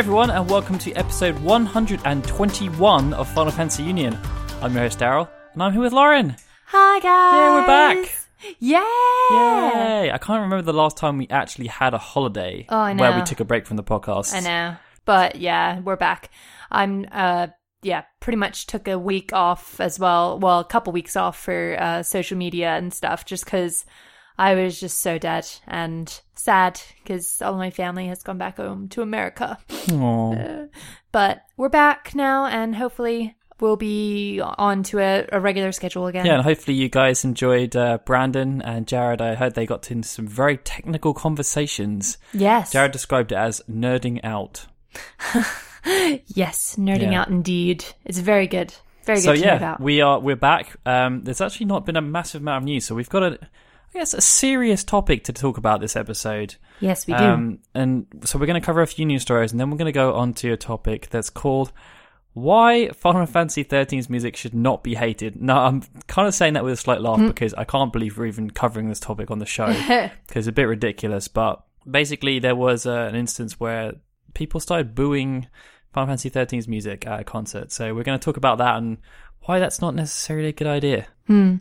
everyone, and welcome to episode 121 of Final Fantasy Union. I'm your host Daryl, and I'm here with Lauren. Hi guys. Yeah, we're back. Yeah. Yay! I can't remember the last time we actually had a holiday Oh, I where we took a break from the podcast. I know. But yeah, we're back. I'm uh yeah, pretty much took a week off as well. Well, a couple weeks off for uh social media and stuff just cuz I was just so dead and sad because all my family has gone back home to America. Aw. But we're back now and hopefully we'll be on to a, a regular schedule again. Yeah, and hopefully you guys enjoyed uh, Brandon and Jared. I heard they got into some very technical conversations. Yes. Jared described it as nerding out. Yes, nerding Yeah. out indeed. It's very good. Very good so to yeah, we are we're back. Um, there's actually not been a massive amount of news, so we've got a, guess, a serious topic to talk about this episode. yes, we do. Um, and so we're going to cover a few news stories, and then we're going to go on to a topic that's called "Why Final Fantasy XIII's music should not be hated." Now, I'm kind of saying that with a slight laugh because I can't believe we're even covering this topic on the show because it's a bit ridiculous. But basically, there was uh, an instance where people started booing Final Fantasy XIII's music at a concert. So we're going to talk about that and why that's not necessarily a good idea. Hmm.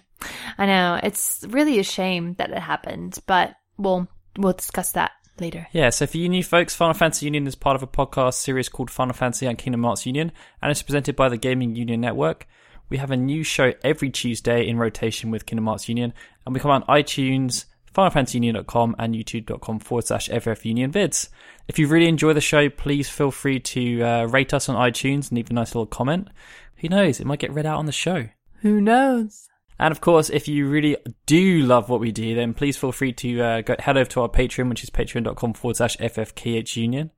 I know it's really a shame that it happened, but we'll we'll discuss that later. Yeah, so for you new folks, Final Fantasy Union is part of a podcast series called Final Fantasy and Kingdom Hearts Union, and it's presented by the Gaming Union Network. We have a new show every Tuesday in rotation with Kingdom Hearts Union, and we come on iTunes, FinalFantasyUnion.com, and YouTube.com forward slash FF Union vids. If you really enjoy the show, please feel free to uh, rate us on iTunes and leave a nice little comment. Who knows, it might get read out on the show. Who knows? And of course, if you really do love what we do, then please feel free to uh, go head over to our Patreon, which is patreon.com forward slash FFKHUnion.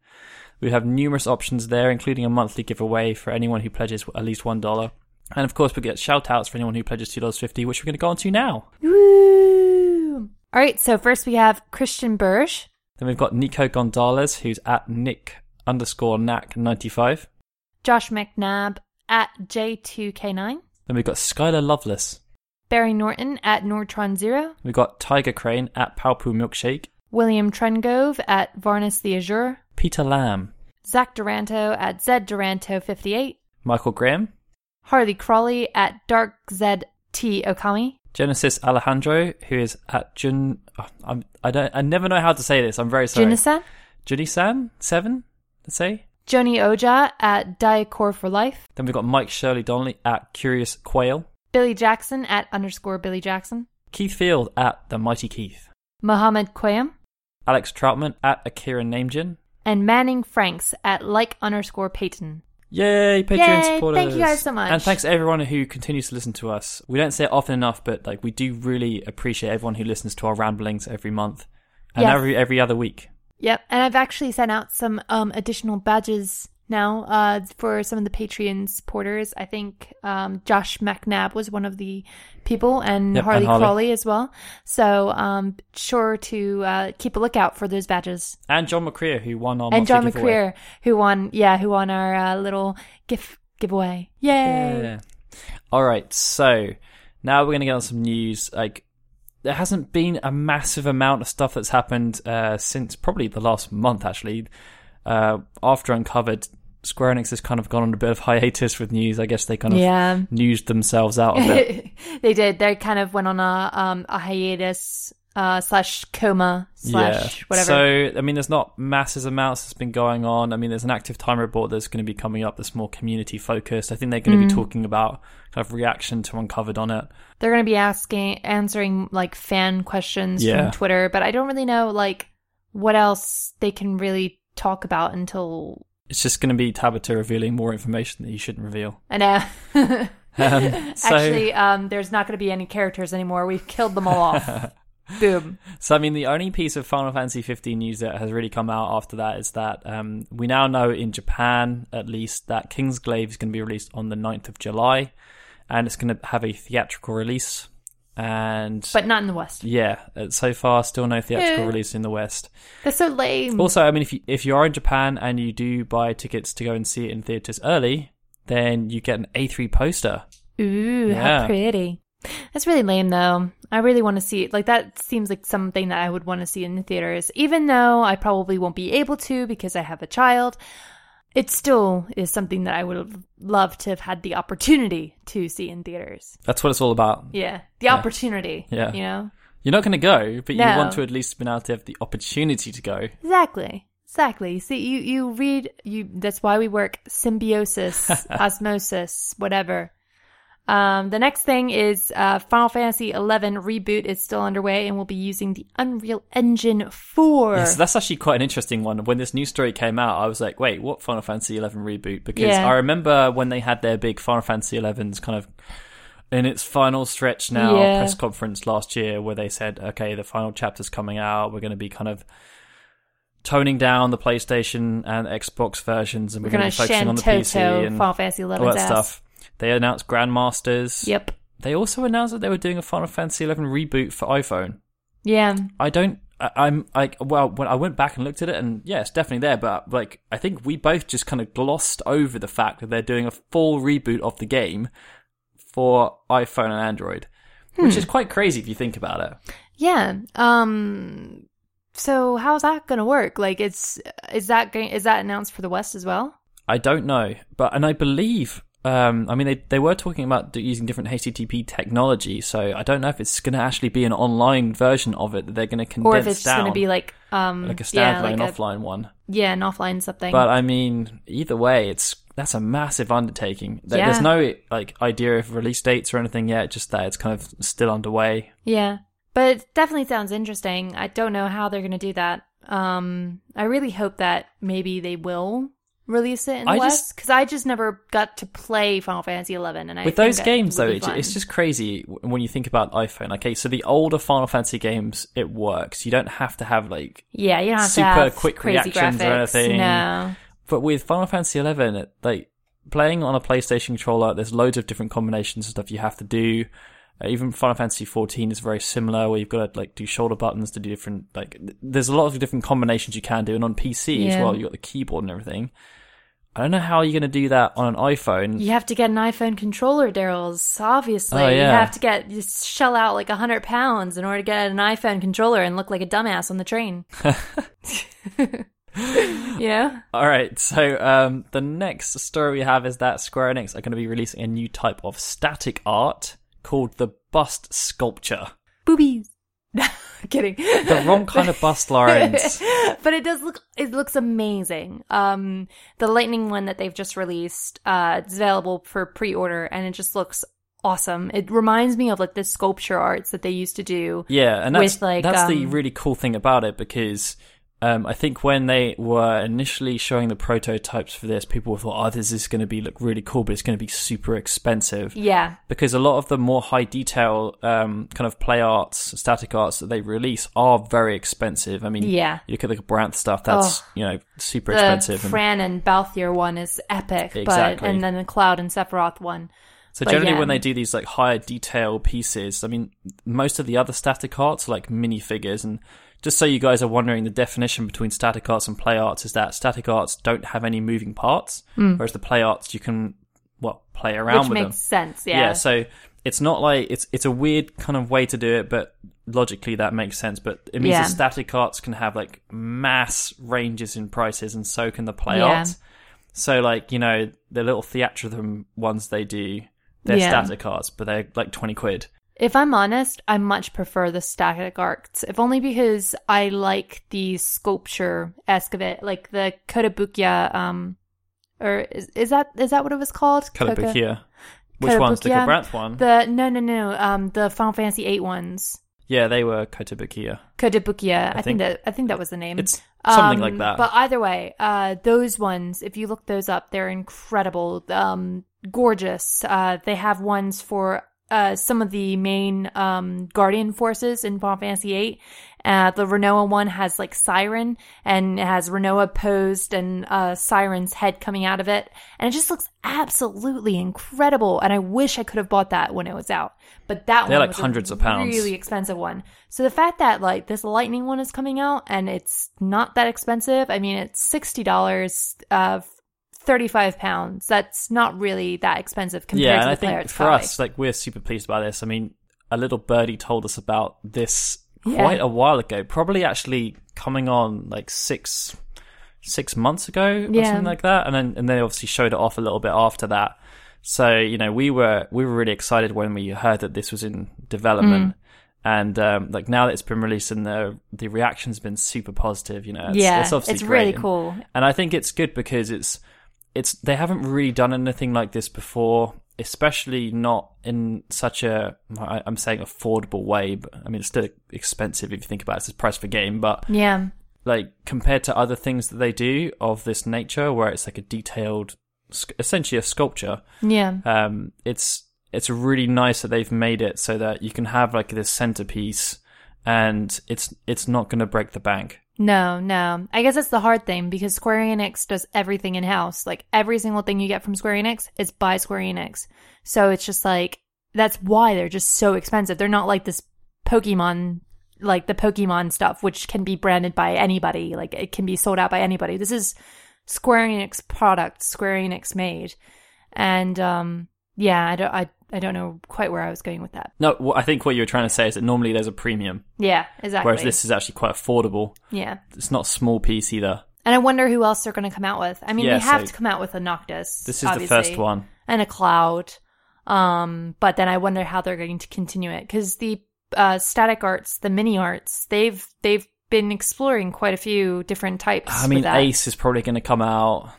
We have numerous options there, including a monthly giveaway for anyone who pledges at least $1. And of course, we get shout outs for anyone who pledges $2.50, which we're going to go on to now. Woo! All right, so first we have Christian Burge, Then we've got Nico Gonzalez, who's at Nick underscore Knack95. Josh McNabb at J2K9, Then we've got Skylar Loveless. Barry Norton at Nortron Zero, We've got Tiger Crane at Palpu Milkshake. William Trengove at Varnus the Azure, Peter Lamb. Zach Duranto at Zed Duranto58, Michael Graham. Harley Crawley at Dark ZT Okami, Genesis Alejandro, who is at Jun. Oh, I'm, I don't. I never know how to say this. I'm very sorry. Junisan, Junisan seven. Let's say. Joni Oja at Diacore for Life, Then we've got Mike Shirley Donnelly at Curious Quail. Billy Jackson at underscore Billy Jackson, Keith Field at The Mighty Keith. Mohammed Quayam, Alex Troutman at Akira Namejin. and Manning Franks at like underscore Peyton. Yay, Patreon Yay, supporters! thank you guys so much. And thanks to everyone who continues to listen to us. We don't say it often enough, but like we do really appreciate everyone who listens to our ramblings every month and Yes. every every other week. Yep, and I've actually sent out some um, additional badges now uh, for some of the Patreon supporters. I think um, Josh McNabb was one of the people, and Yep, Harley and Harley. Crawley as well. So um, sure to uh, keep a lookout for those badges. And John McCrea, who won our and John giveaway. McCreer, who won, yeah, who won our uh, little gift giveaway. Yay! Yeah. All right. So now we're going to get on some news. Like, there hasn't been a massive amount of stuff that's happened uh, since probably the last month, actually. Uh, after Uncovered, Square Enix has kind of gone on a bit of hiatus with news. I guess they kind of Yeah. newsed themselves out of it. they did. They kind of went on a um a hiatus uh slash coma slash whatever. So, I mean, there's not massive amounts that's been going on. I mean, there's an active time report that's going to be coming up that's more community focused. I think they're going to Mm. be talking about kind of reaction to Uncovered on it. They're going to be asking answering like fan questions Yeah. from Twitter, but I don't really know like what else they can really talk about until It's just going to be Tabata revealing more information that you shouldn't reveal. I know. Um, so- Actually, um, there's not going to be any characters anymore. We've killed them all off. Boom. So, I mean, the only piece of Final Fantasy 15 news that has really come out after that is that um, we now know in Japan, at least, that King's Kingsglaive is going to be released on the 9th of July, and it's going to have a theatrical release. And But not in the West. yeah, uh, so far, still no theatrical Yeah. release in the West. That's so lame. Also, I mean, if you if you are in Japan and you do buy tickets to go and see it in theaters early, then you get an A3 poster. Ooh, Yeah. how pretty. That's really lame though. I really want to see it. Like that seems like something that I would want to see in the theaters, even though I probably won't be able to because I have a child. It still is something that I would have loved to have had the opportunity to see in theaters. That's what it's all about. Yeah, the opportunity. Yeah. you know You're not going to go, but you want to at least been able to have the opportunity to go. exactly, exactly. See, you you read you. That's why we work symbiosis, osmosis, whatever. Um, the next thing is uh, Final Fantasy XI reboot is still underway and we'll be using the Unreal Engine 4. Yeah, so that's actually quite an interesting one. When this new story came out, I was like, wait, what Final Fantasy XI reboot? Because Yeah. I remember when they had their big Final Fantasy XI's kind of in its final stretch now Yeah. press conference last year where they said, okay, the final chapter's coming out. We're going to be kind of toning down the PlayStation and Xbox versions and we're, We're going to be focusing on the PC and Final Fantasy all that ass. stuff. They announced Grandmasters. Yep. They also announced that they were doing a Final Fantasy XI reboot for iPhone. Yeah. I don't. I, I'm like, well, when I went back and looked at it, and yeah, it's definitely there. But like, I think we both just kind of glossed over the fact that they're doing a full reboot of the game for iPhone and Android, which is quite crazy if you think about it. Yeah. Um. So how's that gonna work? Like, it's is that going is that announced for the West as well? I don't know, but and I believe. Um, I mean, they they were talking about using different HTTP technology, so I don't know if it's going to actually be an online version of it that they're going to condense down, Or if it's gonna be like um like a standalone yeah, like a, offline one. yeah, an offline something. But I mean, either way, it's that's a massive undertaking. There- Yeah. There's no like idea of release dates or anything yet. Just that it's kind of still underway. yeah. But it definitely sounds interesting. I don't know how they're gonna do that. Um I really hope that maybe they will release it in the I West just- because I just never got to play Final Fantasy Eleven, and I With those games, though, it, it's just crazy when you think about iPhone. Okay, so the older Final Fantasy games, it works. You don't have to have like, yeah, you don't have super quick reactions or anything. No, but with Final Fantasy Eleven, it, like playing on a PlayStation controller, there's loads of different combinations of stuff you have to do. Uh, even Final Fantasy 14 is very similar, where you've got to like do shoulder buttons to do different like. th- There's a lot of different combinations you can do, and on PC as Yeah. well, you have got the keyboard and everything. I don't know how you're going to do that on an iPhone. You have to get an iPhone controller, Daryl's. Obviously, Oh, you yeah. have to get just shell out like a hundred pounds in order to get an iPhone controller and look like a dumbass on the train. you know? All right, so um, the next story we have is that Square Enix are going to be releasing a new type of static art called the bust sculpture. Boobies. Kidding. The wrong kind of bust, Lawrence. but it does look it looks amazing. Um the lightning one that they've just released, uh it's available for pre-order and it just looks awesome. It reminds me of like the sculpture arts that they used to do. Yeah, and that's With, like, that's the um, really cool thing about it because um, I think when they were initially showing the prototypes for this, people thought, "Oh, this is going to be look really cool, but it's going to be super expensive." Yeah. Because a lot of the more high detail um, kind of play arts, static arts that they release are very expensive. I mean, Yeah. you look at the Brandt stuff; that's you know super The expensive. and- Fran and Balthier one is epic, but Exactly. and then the Cloud and Sephiroth one. So But generally, yeah. when they do these like higher detail pieces, I mean, most of the other static arts are like minifigures. And just so you guys are wondering, the definition between static arts and play arts is that static arts don't have any moving parts, hmm. whereas the play arts you can well play around which with makes them. sense. Yeah. So it's not like it's it's a weird kind of way to do it, but logically that makes sense. But it means Yeah. that static arts can have like mass ranges in prices, and so can the play Yeah. arts. So like you know the little theatrhythm ones they do, they're Yeah. static arts, but they're like twenty quid. If I'm honest, I much prefer the static arts, if only because I like the sculpture esque of it, like the Kotobukiya, um, or is, is that is that what it was called? Kalabukia. Which one's the Kotobukiya? One? The no no no um the Final Fantasy eight ones. yeah, they were Kotobukiya. Kotobukiya. I, think, think- that I think that was the name. It's something like Um, that. But either way, uh, those ones, if you look those up, they're incredible, um, gorgeous. Uh, they have ones for uh, some of the main um, Guardian forces in Final Fantasy VIII. Uh, the Rinoa one has like Siren and it has Rinoa posed and uh, Siren's head coming out of it. And it just looks absolutely incredible. And I wish I could have bought that when it was out. But that They're one like was a hundreds of pounds. Really expensive one. So the fact that like this lightning one is coming out and it's not that expensive, I mean it's sixty dollars, uh, thirty five pounds. That's not really that expensive compared yeah, to the I player think it's for probably. us, like we're super pleased about this. I mean, a little birdie told us about this Yeah. quite a while ago, probably actually coming on like six, six months ago or Yeah. something like that, and then and they obviously showed it off a little bit after that. So you know we were we were really excited when we heard that this was in development. Mm. And um, like now that it's been released and the the reaction's been super positive, you know, it's, yeah, it's obviously it's great. really And- cool. and I think it's good because it's it's they haven't really done anything like this before, especially not in such a I'm saying affordable way. But I mean, it's still expensive if you think about it. It's the price per game, but Yeah, like compared to other things that they do of this nature, where it's like a detailed, essentially a sculpture. yeah, Um, it's it's really nice that they've made it so that you can have like this centerpiece, and it's it's not going to break the bank. No, no. I guess that's the hard thing because Square Enix does everything in house. Like every single thing you get from Square Enix is by Square Enix. So it's just like that's why they're just so expensive. They're not like this Pokemon like the Pokemon stuff, which can be branded by anybody. Like it can be sold out by anybody. This is Square Enix product, Square Enix made. And um yeah, I don't I, I don't know quite where I was going with that. No, what I think what you were trying to say is that normally there's a premium, Yeah, exactly. whereas this is actually quite affordable. yeah. It's not a small piece either. And I wonder who else they're going to come out with. I mean, Yeah, they have so- to come out with a Noctis. This is the first one. and a Cloud. Um, but then I wonder how they're going to continue it because the uh, static arts, the mini arts, they've they've been exploring quite a few different types. I mean. Ace is probably going to come out.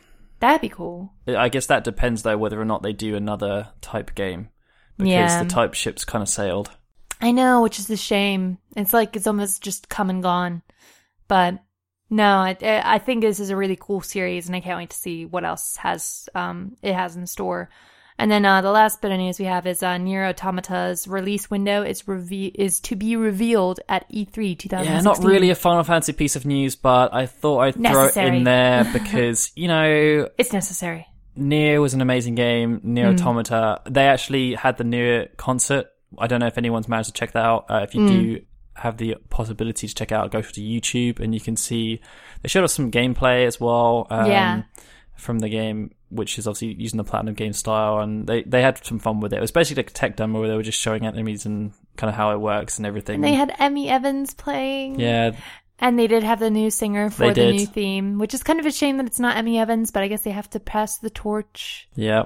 That'd be cool. I guess that depends though whether or not they do another type game because Yeah. the type ship's kind of sailed. I know, which is a shame. It's like it's almost just come and gone. But no, I I think this is a really cool series, and I can't wait to see what else has um it has in store. And then uh, the last bit of news we have is uh, Nier Automata's release window is reve- is to be revealed at E E3 2016. Yeah, not really a Final Fantasy piece of news, but I thought I'd throw it in there because you know It's necessary. Nier was an amazing game. Nier Mm. Automata. They actually had the Nier concert. I don't know if anyone's managed to check that out. Uh, if you do Mm. have the possibility to check it out, go to YouTube and you can see they showed us some gameplay as well. Um, Yeah. From the game, which is obviously using the platinum game style, and they they had some fun with it. It was basically like a tech demo where they were just showing enemies and kind of how it works and everything. And they had Emi Evans playing. yeah, And they did have the new singer for They the did. new theme, which is kind of a shame that it's not Emi Evans, but I guess they have to pass the torch. yeah.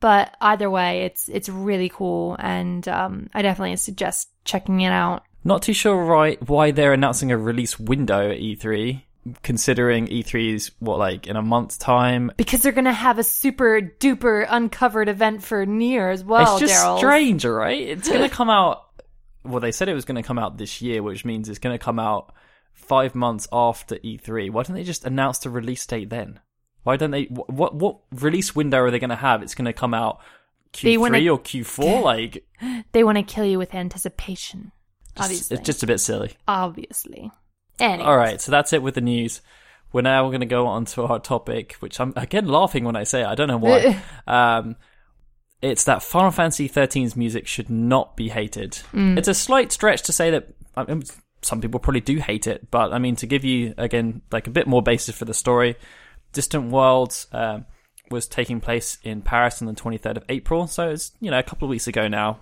But either way, it's it's really cool, and um, I definitely suggest checking it out. Not too sure right why they're announcing a release window at E3, considering E3 is what like in a month's time. Because they're gonna have a super duper uncovered event for Nier as well. it's just Daryl. strange, right? It's going to come out. Well, they said it was going to come out this year, which means it's going to come out five months after E3. Why don't they just announce the release date then? Why don't they? wh- What what release window are they going to have? It's going to come out Q3 wanna- or Q4? Like, They want to kill you with anticipation. just- Obviously, it's just a bit silly. obviously. Anyway, All right, so that's it with the news. We're now going to go on to our topic, which I'm again laughing when I say it. I don't know why. um, it's that Final Fantasy 13's music should not be hated. It's a slight stretch to say that I mean, some people probably do hate it, but I mean to give you again like a bit more basis for the story. Distant Worlds um, was taking place in Paris on the 23rd of April, so it's you know a couple of weeks ago now.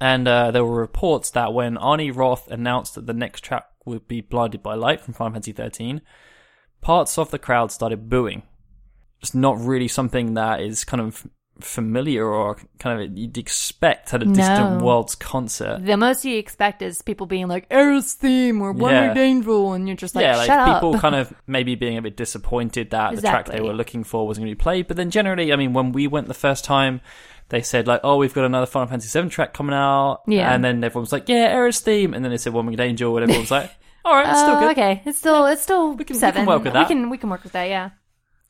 And uh, there were reports that when Arnie Roth announced that the next track would be Blinded by Light from Final Fantasy 13, parts of the crowd started booing. It's not really something that is kind of familiar or kind of you'd expect at a Distant No. Worlds concert. the most you expect is people being like Aeris's theme or Wonder Yeah. Angel, and you're just like, yeah, like shut people up. kind of maybe being a bit disappointed that the track they were looking for wasn't going to be played. But then generally, I mean, when we went the first time, they said like, "Oh, we've got another Final Fantasy VII track coming out," Yeah. and then everyone was like, "Yeah, Aeris theme," and then they said "One Winged Angel," and everyone was like, "All right, it's still Oh, good." okay, it's still it's still We can- we can work with that. We can we can work with that. Yeah.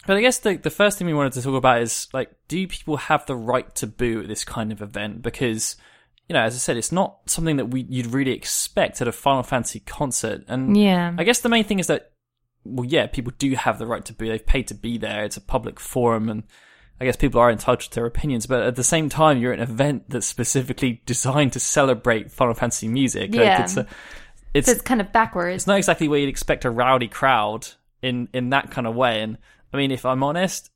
But I guess the the first thing we wanted to talk about is like, do people have the right to boo at this kind of event? Because you know, as I said, it's not something that we you'd really expect at a Final Fantasy concert. And Yeah. I guess the main thing is that, well, yeah, people do have the right to boo. They've paid to be there. It's a public forum, and I guess people are entitled to their opinions. But at the same time, you're at an event that's specifically designed to celebrate Final Fantasy music. Like, Yeah. it's a, it's So it's kind of backwards. it's not exactly where you'd expect a rowdy crowd in in that kind of way. And I mean, if I'm honest,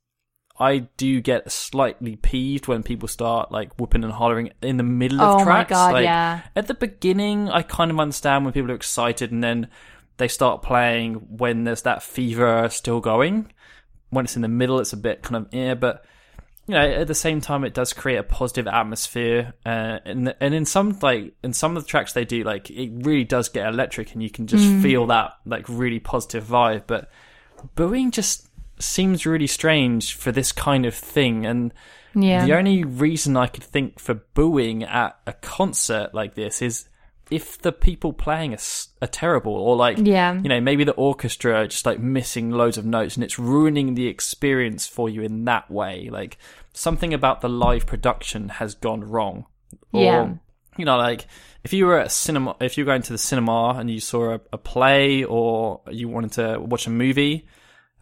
I do get slightly peeved when people start like whooping and hollering in the middle of Oh my tracks. God, Like, yeah. At the beginning, I kind of understand when people are excited, and then they start playing when there's that fever still going. When it's in the middle, it's a bit kind of yeah, but you know, at the same time, it does create a positive atmosphere, uh, and and in some like in some of the tracks they do, like it really does get electric, and you can just feel that like really positive vibe. But booing just seems really strange for this kind of thing, and Yeah. the only reason I could think for booing at a concert like this is if the people playing are, are terrible, or like Yeah. you know maybe the orchestra are just like missing loads of notes and it's ruining the experience for you in that way. Like something about the live production has gone wrong. Or, Yeah. You know, like if you were at a cinema, if you were going to the cinema and you saw a, a play or you wanted to watch a movie,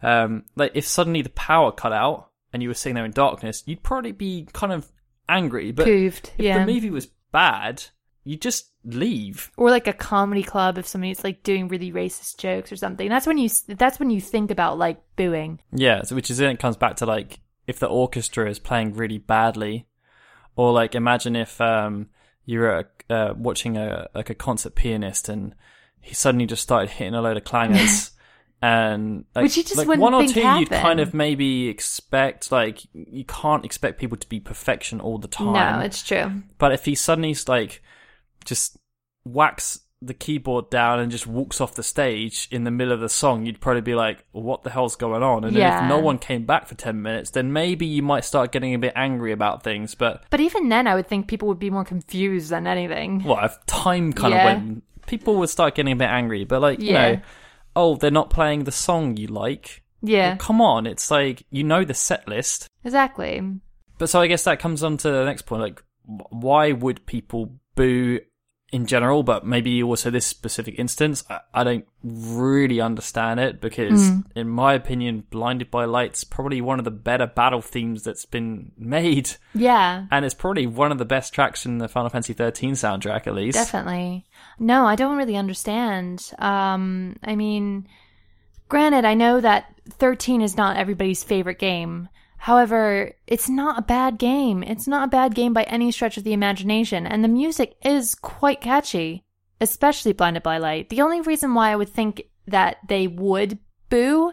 um, like if suddenly the power cut out and you were sitting there in darkness, you'd probably be kind of angry. But Poofed. if Yeah. the movie was bad, you just leave. or like a comedy club if somebody's like doing really racist jokes or something. That's when you that's when you think about like booing. Yeah, so which is then it comes back to like if the orchestra is playing really badly, or like imagine if um you're uh, watching a like a concert pianist and he suddenly just started hitting a load of clangers. And like, Which you just like one or two, you'd kind of maybe expect like you can't expect people to be perfection all the time. No, it's true. But if he suddenly like just whacks the keyboard down and just walks off the stage in the middle of the song, you'd probably be like, "What the hell's going on?" And Yeah. if no one came back for ten minutes, then maybe you might start getting a bit angry about things. But But even then, I would think people would be more confused than anything. well, if time kind Yeah. of went, people would start getting a bit angry. But like you Yeah. know, oh, they're not playing the song you like. Yeah, Come on, it's like you know the set list. exactly. But so I guess that comes on to the next point. Like, why would people boo in general, but maybe also this specific instance? I, I don't really understand it because, in my opinion, Blinded by Light's probably one of the better battle themes that's been made. Yeah, And it's probably one of the best tracks in the Final Fantasy 13 soundtrack, at least. definitely. No, I don't really understand. Um, I mean, granted, I know that 13 is not everybody's favorite game. However, it's not a bad game. It's not a bad game by any stretch of the imagination, and the music is quite catchy, especially Blinded by Light. The only reason why I would think that they would boo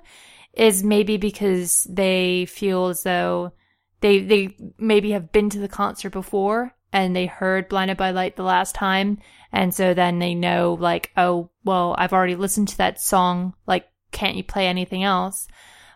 is maybe because they feel as though they they maybe have been to the concert before and they heard Blinded by Light the last time, and so then they know like, oh, well, I've already listened to that song. Like, can't you play anything else?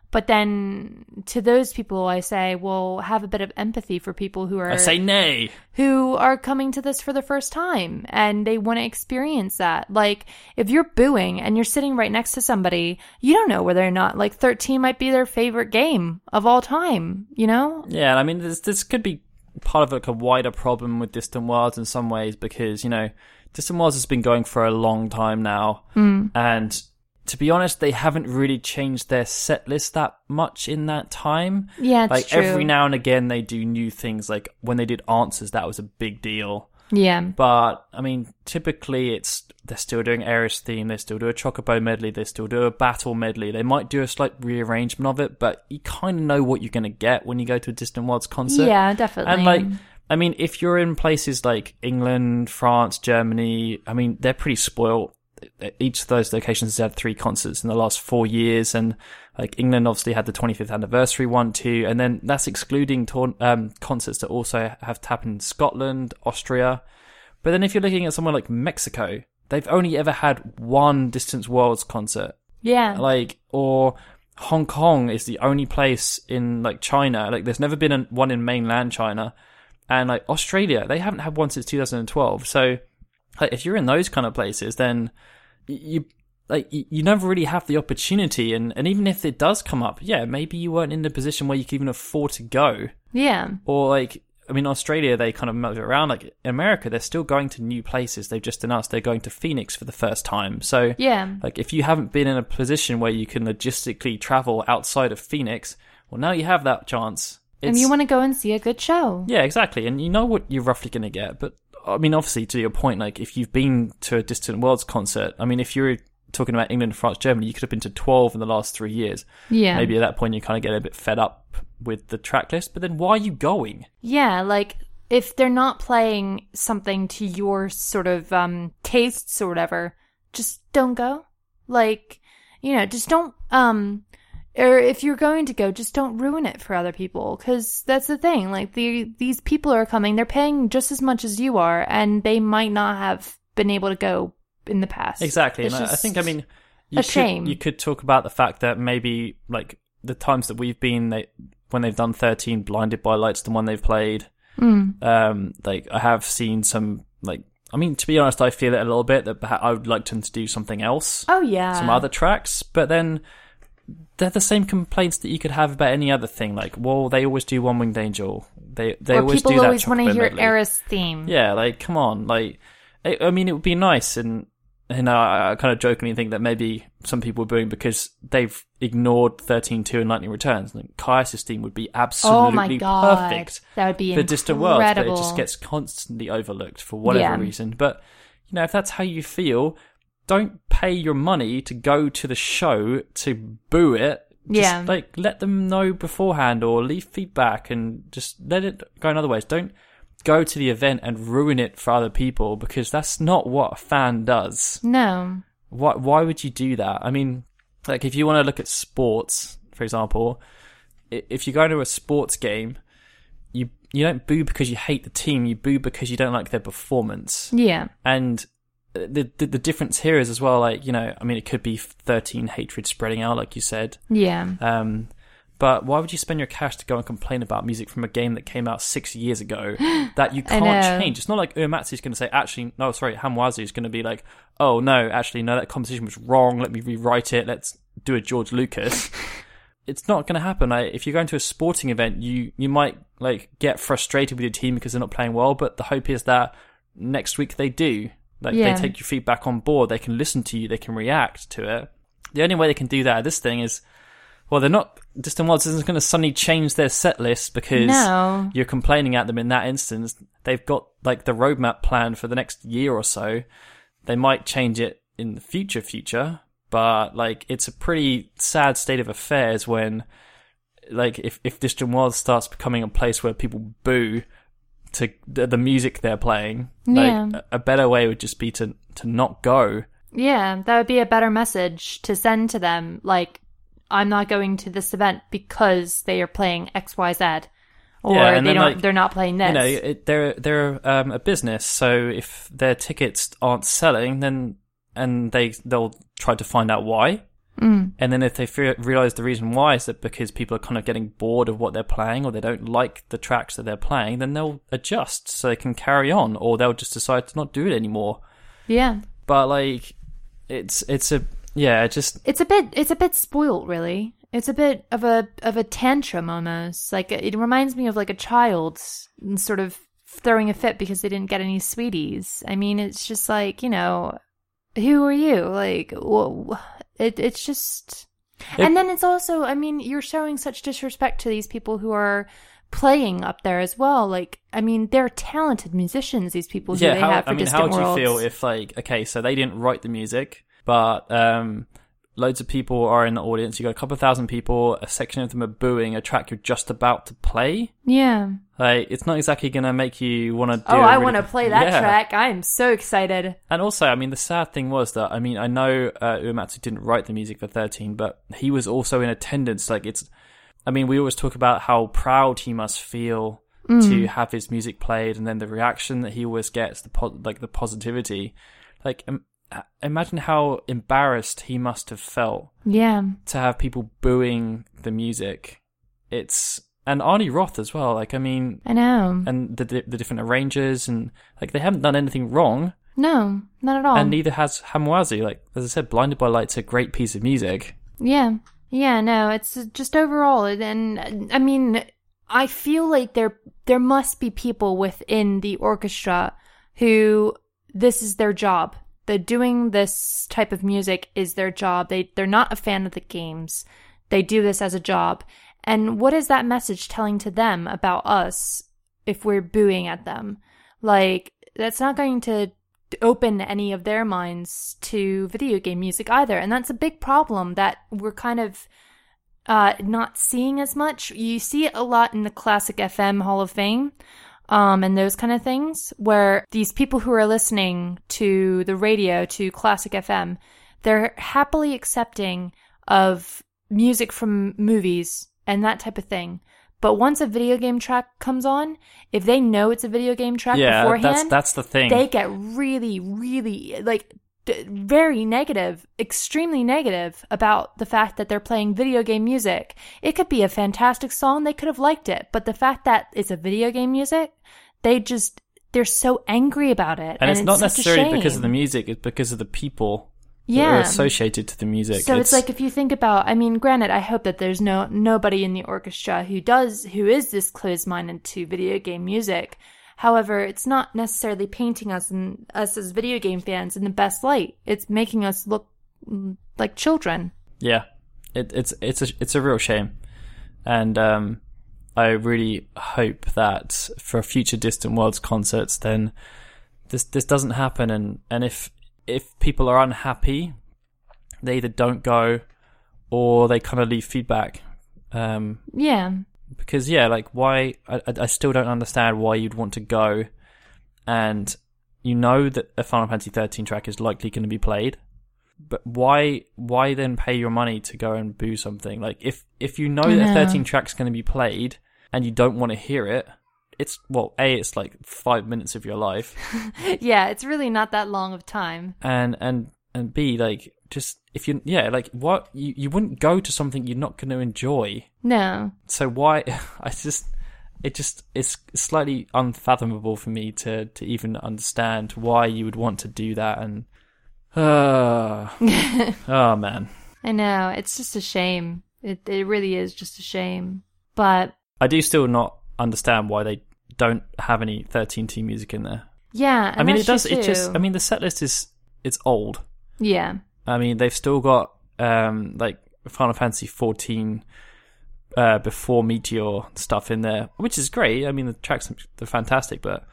But then to those people, I say, well, have a bit of empathy for people who are I say nay. who are coming to this for the first time and they want to experience that. Like, if you're booing and you're sitting right next to somebody, you don't know whether or not, like, 13 might be their favorite game of all time, you know? Yeah, and I mean, this this could be part of like a wider problem with Distant Worlds in some ways because you know, Distant Worlds has been going for a long time now, hmm. and to be honest, they haven't really changed their set list that much in that time. Yeah, it's like true. every now and again, they do new things. Like when they did Answers, that was a big deal. Yeah. But I mean, typically it's they're still doing Aeris theme, they still do a Chocobo medley, they still do a battle medley. They might do a slight rearrangement of it, but you kind of know what you're going to get when you go to a Distant Worlds concert. Yeah, definitely. And like, I mean, if you're in places like England, France, Germany, I mean, they're pretty spoiled. Each of those locations has had three concerts in the last four years, and like England obviously had the 25th anniversary one too, and then that's excluding tour- um, concerts that also have happened in Scotland, Austria. But then if you're looking at somewhere like Mexico, they've only ever had one Distant Worlds concert yeah. like or Hong Kong is the only place in like China like there's never been a, one in mainland China and like Australia they haven't had one since 2012 so like if you're in those kind of places then you like you, never really have the opportunity and and even if it does come up yeah maybe you weren't in the position where you could even afford to go yeah. or like I mean, Australia, they kind of move around. Like in America, they're still going to new places. They've just announced they're going to Phoenix for the first time. So, Yeah. like, if you haven't been in a position where you can logistically travel outside of Phoenix, well, now you have that chance. And you want to go and see a good show. yeah, exactly. And you know what you're roughly going to get. But I mean, obviously, to your point, like if you've been to a Distant Worlds concert, I mean, if you're talking about England, France, Germany, you could have been to 12 in the last three years. Yeah. Maybe at that point you kind of get a bit fed up with the track list. But then why are you going? Yeah, like if they're not playing something to your sort of um tastes or whatever, just don't go. Like, you know, just don't, um, or if you're going to go, just don't ruin it for other people. Cause that's the thing. Like, the, these people are coming, they're paying just as much as you are, and they might not have been able to go in the past. Exactly. It's And I think, I mean, you a could, shame. You could talk about the fact that maybe, like, the times that we've been, they, when they've done 13 blinded by lights, the one they've played, Mm. um, like, I have seen some, like, I mean, to be honest, I feel it a little bit that I would like them to do something else. Oh, yeah. some other tracks, but then they're the same complaints that you could have about any other thing. Like, well, they always do One Winged Angel. They they or always do that. People always want to hear. Aeris theme. Yeah, like come on, like I I mean, it would be nice, and and I, I kind of jokingly think that maybe some people were booing because they've ignored 13.2 and Lightning Returns. Like, Caius' theme would be Oh absolutely god, perfect that would be for distant worlds, but it just gets constantly overlooked for whatever Yeah. reason. But you know, if that's how you feel, don't pay your money to go to the show to boo it. Just, Yeah. like let them know beforehand or leave feedback and just let it go in other ways. Don't go to the event and ruin it for other people because that's not what a fan does. no. Why why would you do that? I mean, like if you want to look at sports, for example, if you go to a sports game, you you don't boo because you hate the team. You boo because you don't like their performance. Yeah. And the, the the difference here is as well, like you know, I mean, it could be thirteen hatred spreading out, like you said. Yeah. Um, but why would you spend your cash to go and complain about music from a game that came out six years ago that you can't change? It's not like Uematsu's going to say, actually, no, sorry, Hamauzu is going to be like, oh no, actually, no, that composition was wrong. Let me rewrite it. Let's do a George Lucas. it's not going to happen. Like, if you're going to a sporting event, you you might like get frustrated with your team because they're not playing well. But the hope is that next week they do. Like Yeah. they take your feedback on board. They can listen to you. They can react to it. The only way they can do that at this thing is, well, they're not. Distant Worlds isn't going to suddenly change their set list because No. you're complaining at them in that instance. They've got like the roadmap plan for the next year or so. They might change it in the future, future, but like it's a pretty sad state of affairs when, like, if if Distant Worlds starts becoming a place where people boo to the, the music they're playing, Yeah. like a, better way would just be to to not go. Yeah, that would be a better message to send to them. Like, I'm not going to this event because they are playing X, Y, Z, or Yeah, they then, don't. like, they're not playing this. You know, it, they're they're um, a business, so if their tickets aren't selling, then and they they'll try to find out why. Mm. And then if they fe- realize the reason why is that because people are kind of getting bored of what they're playing or they don't like the tracks that they're playing, then they'll adjust so they can carry on, or they'll just decide to not do it anymore. yeah, But like, it's it's a yeah, it just it's a bit. It's a bit spoiled, really. It's a bit of a of a tantrum almost. Like it reminds me of like a child sort of throwing a fit because they didn't get any sweeties. I mean, it's just like you know, who are you? Like, wh- it it's just. It- and then it's also, I mean, you're showing such disrespect to these people who are playing up there as well. Like, I mean, they're talented musicians. These people who yeah. they How, have for I mean, distant how would you feel if like okay, so they didn't write the music, but um, loads of people are in the audience. You got a couple of thousand people. A section of them are booing a track you're just about to play. yeah. Like, it's not exactly gonna make you want to. do Oh, I really want to play that Yeah. track. I am so excited. And also, I mean, the sad thing was that I mean, I know uh, Uematsu didn't write the music for Thirteen, but he was also in attendance. Like, it's. I mean, we always talk about how proud he must feel to have his music played, and then the reaction that he always gets, the po- like the positivity. Like, um, uh, imagine how embarrassed he must have felt Yeah. to have people booing the music. It's and Arnie Roth as well. Like, I mean, I know. and the the different arrangers and like they haven't done anything wrong No, not at all. and neither has Hamauzu. Like as I said, Blinded by Light's a great piece of music. Yeah. Yeah, no, it's just overall and I mean I feel like there there must be people within the orchestra who this is their job. The doing this type of music is their job. They they're not a fan of the games. They do this as a job. And what is that message telling to them about us if we're booing at them? Like that's not going to open any of their minds to video game music either. And that's a big problem that we're kind of uh, not seeing as much. You see it a lot in the classic FM Hall of Fame. Um, and those kind of things where these people who are listening to the radio, to classic FM, they're happily accepting of music from movies and that type of thing. But once a video game track comes on, if they know it's a video game track yeah, beforehand, that's that's the thing. they get really, really like d- very negative, extremely negative about the fact that they're playing video game music. It could be a fantastic song; they could have liked it, but the fact that it's a video game music, they just they're so angry about it, and, it's, not necessarily because of the music; it's because of the people yeah. associated to the music. So it's, like if you think about, I mean, granted, I hope that there's no nobody in the orchestra who does who is this closed-minded to video game music. However, it's not necessarily painting us and us as video game fans in the best light. It's making us look like children. Yeah, it, it's it's a it's a real shame, and um, I really hope that for future Distant Worlds concerts, then this this doesn't happen, and and if if people are unhappy, they either don't go or they kind of leave feedback. Um, Yeah, because yeah, like why I, I still don't understand why you'd want to go, and you know that a Final Fantasy 13 track is likely going to be played, but why why then pay your money to go and boo something? Like if if you know that know. 13 track's going to be played and you don't want to hear it, it's well, a it's like five minutes of your life, yeah, it's really not that long of time. and and and b like just if you yeah like what you you wouldn't go to something you're not going to enjoy. No, so why i just it just it's slightly unfathomable for me to to even understand why you would want to do that and uh, oh man I know it's just a shame. It it really is just a shame. But i do still not understand why they don't have any 13t music in there. Yeah, i mean it does it just i mean the set list is it's old. Yeah, i mean they've still got um like final fantasy 14 uh before meteor stuff in there which is great. I mean the tracks they're fantastic but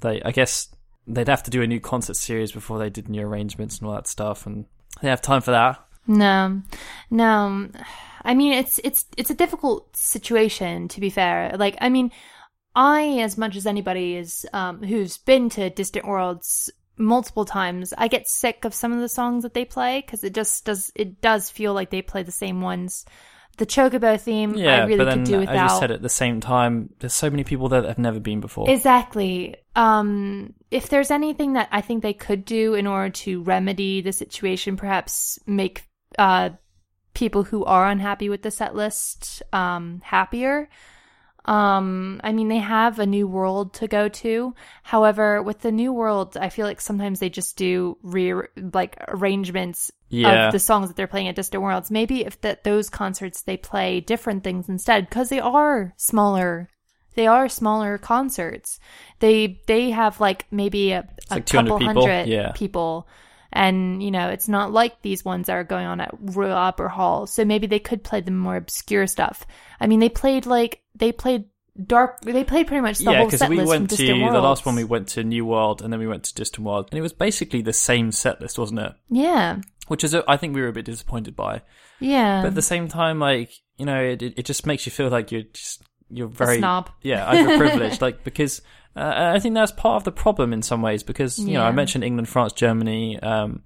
they i guess they'd have to do a new concert series before they did new arrangements and all that stuff and they have time for that. No, no. I mean, it's it's it's a difficult situation to be fair. Like, I mean, I, as much as anybody is um, who's been to Distant Worlds multiple times, I get sick of some of the songs that they play because it just does it does feel like they play the same ones. The Chocobo theme, yeah I really but then could do as you said at the same time there's so many people there that have never been before Exactly. Um, if there's anything that I think they could do in order to remedy the situation, perhaps make uh, people who are unhappy with the set list um, happier. Um, I mean, they have a new world to go to. However, with the new world, I feel like sometimes they just do re like arrangements Yeah. of the songs that they're playing at Distant Worlds. Maybe if that those concerts they play different things instead because they are smaller. They are smaller concerts. They they have like maybe a, a like 200 couple people. hundred Yeah. people. And, you know, it's not like these ones that are going on at Royal Opera Hall. So maybe they could play the more obscure stuff. I mean, they played like, they played dark, they played pretty much the yeah, whole because set we list from went to Distant the last one. We went to New World, and then we went to Distant World, and it was basically the same set list, wasn't it? Yeah. Which is, I think we were a bit disappointed by. Yeah. But at the same time, like you know, it it it just makes you feel like you're just you're very snob. yeah, overprivileged. like because uh, I think that's part of the problem in some ways. Because you know, I mentioned England, France, Germany. Um,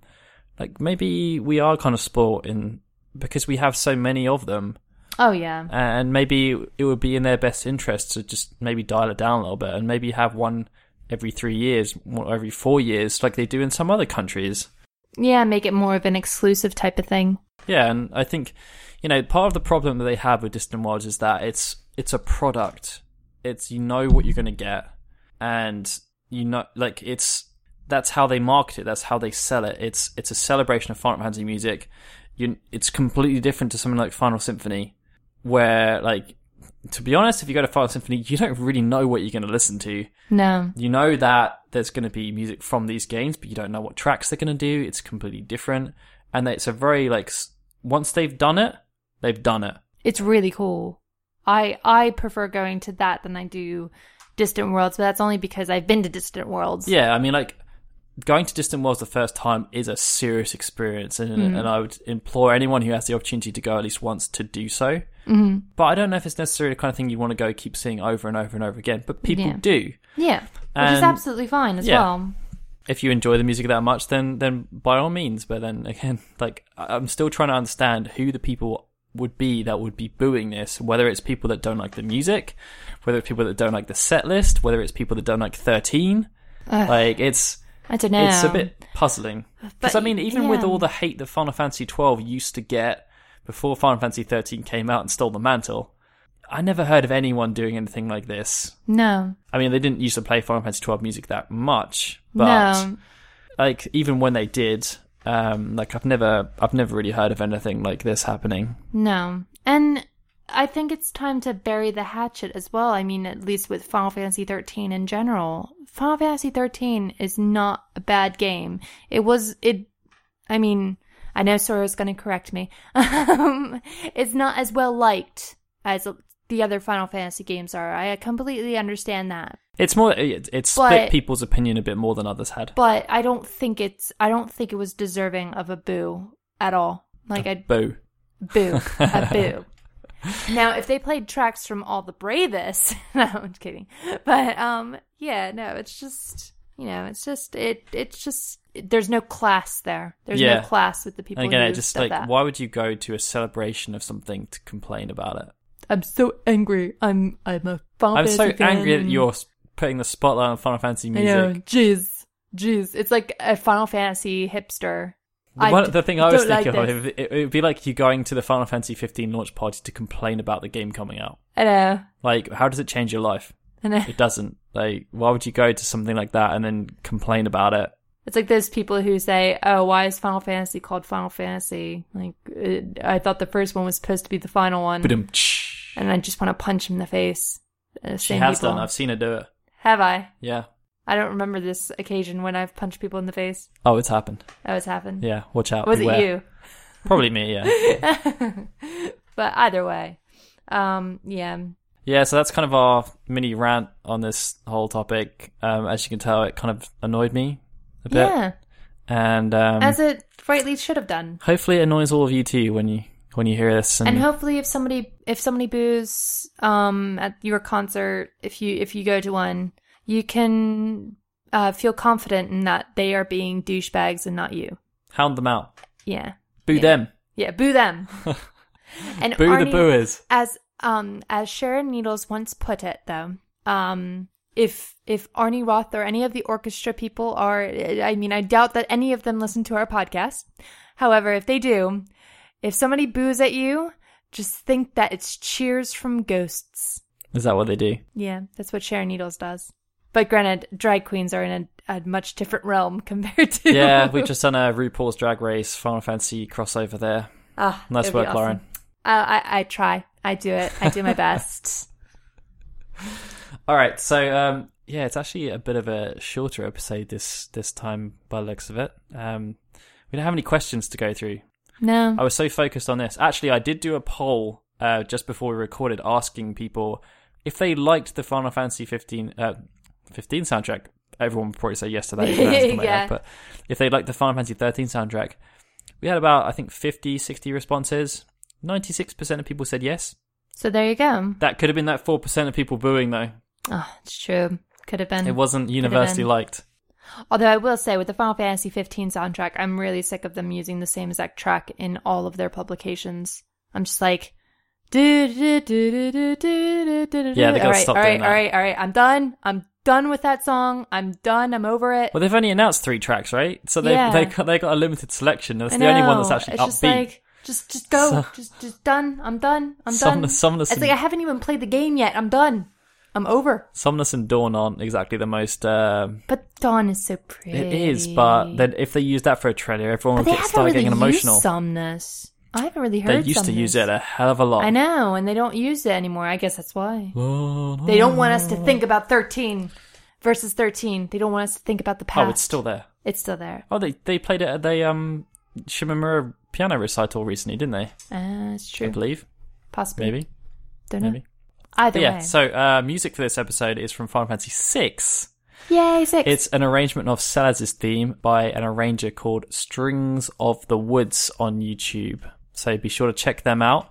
like maybe we are kind of spoilt in because we have so many of them, oh, yeah. and maybe it would be in their best interest to just maybe dial it down a little bit and maybe have one every three years, or every four years, like they do in some other countries. Yeah, make it more of an exclusive type of thing. Yeah, and I think you know part of the problem that they have with Distant Worlds is that it's it's a product. It's you know what you're going to get, and you know like it's that's how they market it. That's how they sell it. It's it's a celebration of Final Fantasy music. You, it's completely different to something like Final Symphony, where like to be honest, if you go to Final Symphony, you don't really know what you're going to listen to. No. You know that there's going to be music from these games, but you don't know what tracks they're going to do. It's completely different, and it's a very like once they've done it, they've done it. It's really cool. I I prefer going to that than I do Distant Worlds, but that's only because I've been to Distant Worlds. Yeah, I mean, like going to Distant Worlds the first time is a serious experience, and, and I would implore anyone who has the opportunity to go at least once to do so. Mm-hmm. But I don't know if it's necessarily the kind of thing you want to go keep seeing over and over and over again. But people Yeah. do. Yeah. Which is absolutely fine as yeah. well. if you enjoy the music that much, then then by all means. But then again, like I'm still trying to understand who the people would be that would be booing this. Whether it's people that don't like the music, whether it's people that don't like the set list, whether it's people that don't like 13. Like it's I don't know. it's a bit puzzling because I mean, even with all the hate that Final Fantasy 12 used to get before Final Fantasy 13 came out and stole the mantle. I never heard of anyone doing anything like this. No, I mean, they didn't used to play Final Fantasy 12 music that much, but no. like even when they did, um, like I've never, I've never really heard of anything like this happening. No. And I think it's time to bury the hatchet as well. I mean, at least with Final Fantasy 13 in general. Final Fantasy 13 is not a bad game. It was, it, I mean, I know Sora's going to correct me. Um, it's not as well liked as the other Final Fantasy games are. I completely understand that. It's more, it, it split But- people's opinion a bit more than others had. But I don't think it's, I don't think it was deserving of a boo at all. Like, I Boo. Boo. A boo. Now, if they played tracks from All the Bravest, no, I'm kidding. But um, yeah, no, it's just you know, it's just it, it's just there's no class there. There's Yeah. no class with the people And again, who just like, that. why would you go to a celebration of something to complain about it? I'm so angry. I'm I'm a Final I'm so fan. angry that you're s- putting the spotlight on Final Fantasy I music. know, jeez, jeez. It's like a Final Fantasy hipster. The, one, the thing I was don't like thinking of, it, would be like you going to the Final Fantasy 15 launch party to complain about the game coming out. I know. Like, how does it change your life? I know. It doesn't. Like, why would you go to something like that and then complain about it? It's like those people who say, "Oh, why is Final Fantasy called Final Fantasy?" Like, it, I thought the first one was supposed to be the final one. Um, and I just want to punch him in the face. Uh, she has people. done. I've seen her do it. Have I? Yeah. I don't remember this occasion when I've punched people in the face. Oh, it's happened. That was happened. Yeah. Watch out. Was beware. it you? Probably me. Yeah. But either way, um, yeah, Yeah, so that's kind of our mini rant on this whole topic. Um, as you can tell, it kind of annoyed me a bit, yeah, and um, as it rightly should have done. hopefully it annoys all of you too when you when you hear this. And, And hopefully, if somebody if somebody boos um at your concert, if you if you go to one, you can uh, feel confident in that they are being douchebags and not you. hound them out, Yeah, boo Yeah. them, yeah, boo them. and boo the Arnie- booers. as um as Sharon Needles once put it though um if if Arnie Roth or any of the orchestra people are I mean I doubt that any of them listen to our podcast however if they do if somebody boos at you just think that it's cheers from ghosts Is that what they do? yeah that's what Sharon Needles does but granted drag queens are in a, a much different realm compared to Yeah, we've just done a RuPaul's Drag Race Final Fantasy crossover there. ah, Nice work, awesome. Lauren. I, I I try I do it I do my best All right, so um, yeah, it's actually a bit of a shorter episode this this time by the looks of it. Um, we don't have any questions to go through. No I was so focused on this. Actually, I did do a poll uh, just before we recorded, asking people if they liked the Final Fantasy 15, uh, 15 soundtrack. Everyone would probably say yes to that. even though it's out, Yeah. But if they liked the Final Fantasy 13 soundtrack, we had about I think 50, 60 responses. 96% of people said yes. so there you go That could have been that 4% of people booing though. Oh, it's true. Could have been. It wasn't universally been. liked. Although I will say, with the Final Fantasy 15 soundtrack, I'm really sick of them using the same exact track in all of their publications. I'm just like, do do do do do do do do. Yeah, they gotta all right, stop all doing right, that. all right, all right. I'm done. I'm done with that song. I'm done. I'm over it. Well, they've only announced three tracks, right? So they Yeah. they got, they got a limited selection. That's I the only one know. that's actually it's upbeat. just like, just just go, So- just just done. I'm done. I'm done. Somnus, It's like I haven't even played the game yet. I'm done. I'm over. Somnus and Dawn aren't exactly the most. Uh, But Dawn is so pretty. it is, but then if they use that for a trailer, everyone will they get start really getting emotional. Somnus. I haven't really They heard. used to use it a hell of a lot. I know, and they don't use it anymore. I guess that's why. They don't want us to think about 13 versus 13. They don't want us to think about the past. Oh, it's still there. It's still there. Oh, they they played it at the um Shimomura piano recital recently, didn't they? Uh, it's true. I believe Possibly. maybe Don't know. maybe. Either yeah. way. So uh, music for this episode is from Final Fantasy VI. Yay, six. It's an arrangement of Celes's theme by an arranger called Strings of the Woods on YouTube. So be sure to check them out.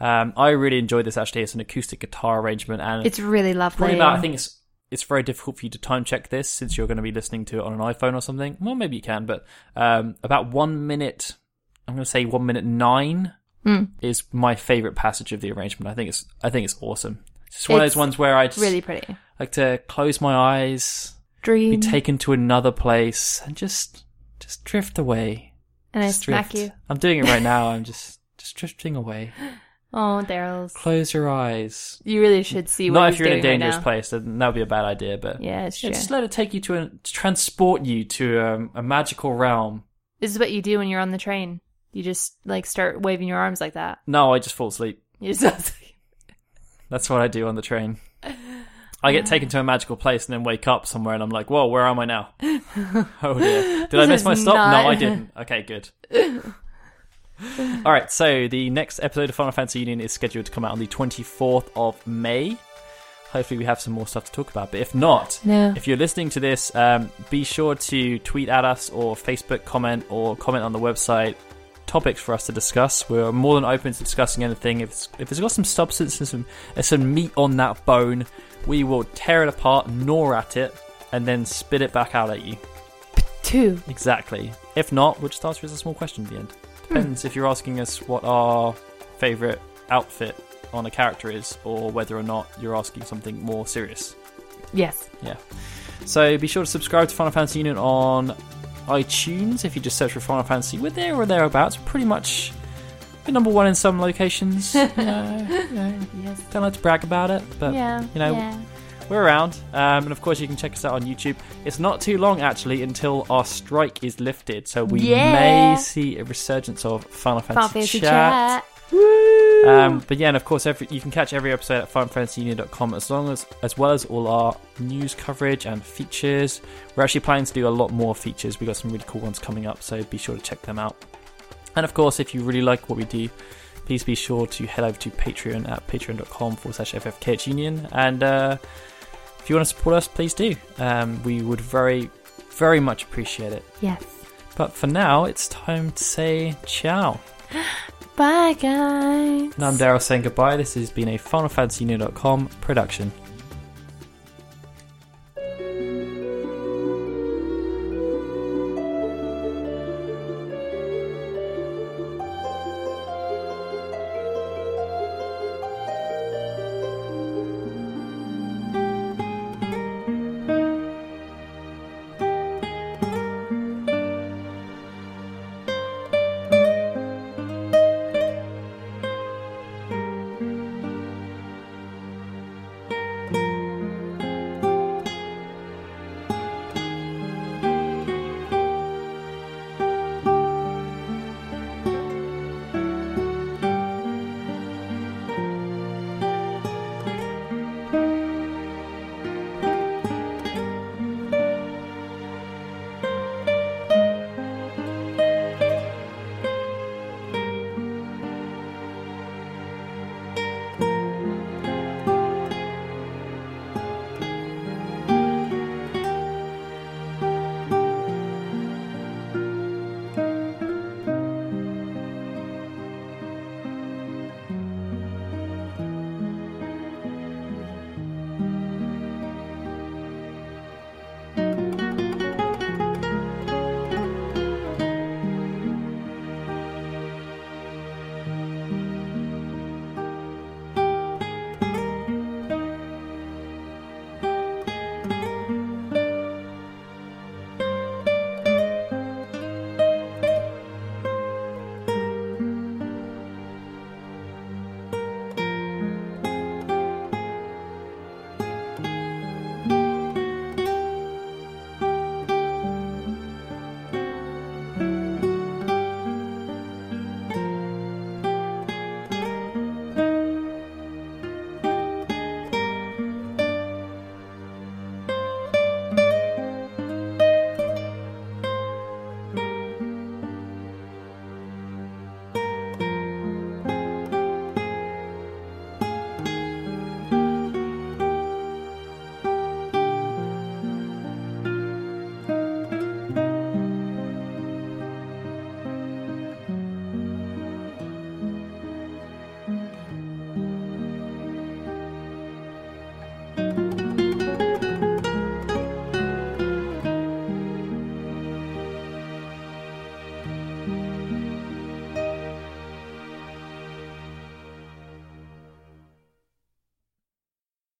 Um, I really enjoyed this actually. It's an acoustic guitar arrangement and It's really lovely. about I think it's it's very difficult for you to time check this since you're going to be listening to it on an iPhone or something. Well, maybe you can, but um, about one minute, I'm going to say one minute nine Mm. is my favorite passage of the arrangement. I think it's I think it's awesome. It's just one of those ones where I just Really pretty. like to close my eyes, dream, be taken to another place, and just just drift away. and I Just smack drift. you. I'm doing it right now. I'm just just drifting away. Oh, Daryl's. Close your eyes. You really should see what Not if you're in a doing right dangerous place, then that would be a bad idea. But Yeah, it's true. just let it take you to a to transport you to um, a magical realm. This is what you do when you're on the train. You just like start waving your arms like that. No, I just fall asleep. You just That's what I do on the train. I get taken to a magical place and then wake up somewhere and I'm like, whoa, where am I now? oh dear. Did I miss my stop? not- No, I didn't. Okay, good. All right, so the next episode of Final Fantasy Union is scheduled to come out on the 24th of May. Hopefully, we have some more stuff to talk about. But if not, no. if you're listening to this, um, be sure to tweet at us or Facebook comment or comment on the website topics for us to discuss. We're more than open to discussing anything. If it's, if it's got some substance and some, and some meat on that bone, we will tear it apart, gnaw at it, and then spit it back out at you. Two. Exactly. If not, we'll just answer as a small question at the end. Hmm. Depends if you're asking us what our favourite outfit on a character is, or whether or not you're asking something more serious. Yes. Yeah. So be sure to subscribe to Final Fantasy Union on iTunes. If you just search for Final Fantasy, we're there or thereabouts. Pretty much we're number one in some locations. you know, you know, Yes. don't like to brag about it, but yeah. you know, yeah. we're around. Um, and of course, you can check us out on YouTube. It's not too long actually until our strike is lifted, so we Yeah. may see a resurgence of Final Fantasy, Final Fantasy chat. chat. Um, but yeah, and of course, every, you can catch every episode at FinalFantasyUnion.com as long as as well as all our news coverage and features. We're actually planning to do a lot more features. We got some really cool ones coming up, so be sure to check them out. And of course, if you really like what we do, please be sure to head over to Patreon at patreon.com forward slash FFKHUnion. And uh, if you want to support us, please do. Um, we would very, very much appreciate it. yes. But for now, it's time to say ciao. Bye, guys. And I'm Daryl saying goodbye. This has been a FinalFantasyUnion.com production.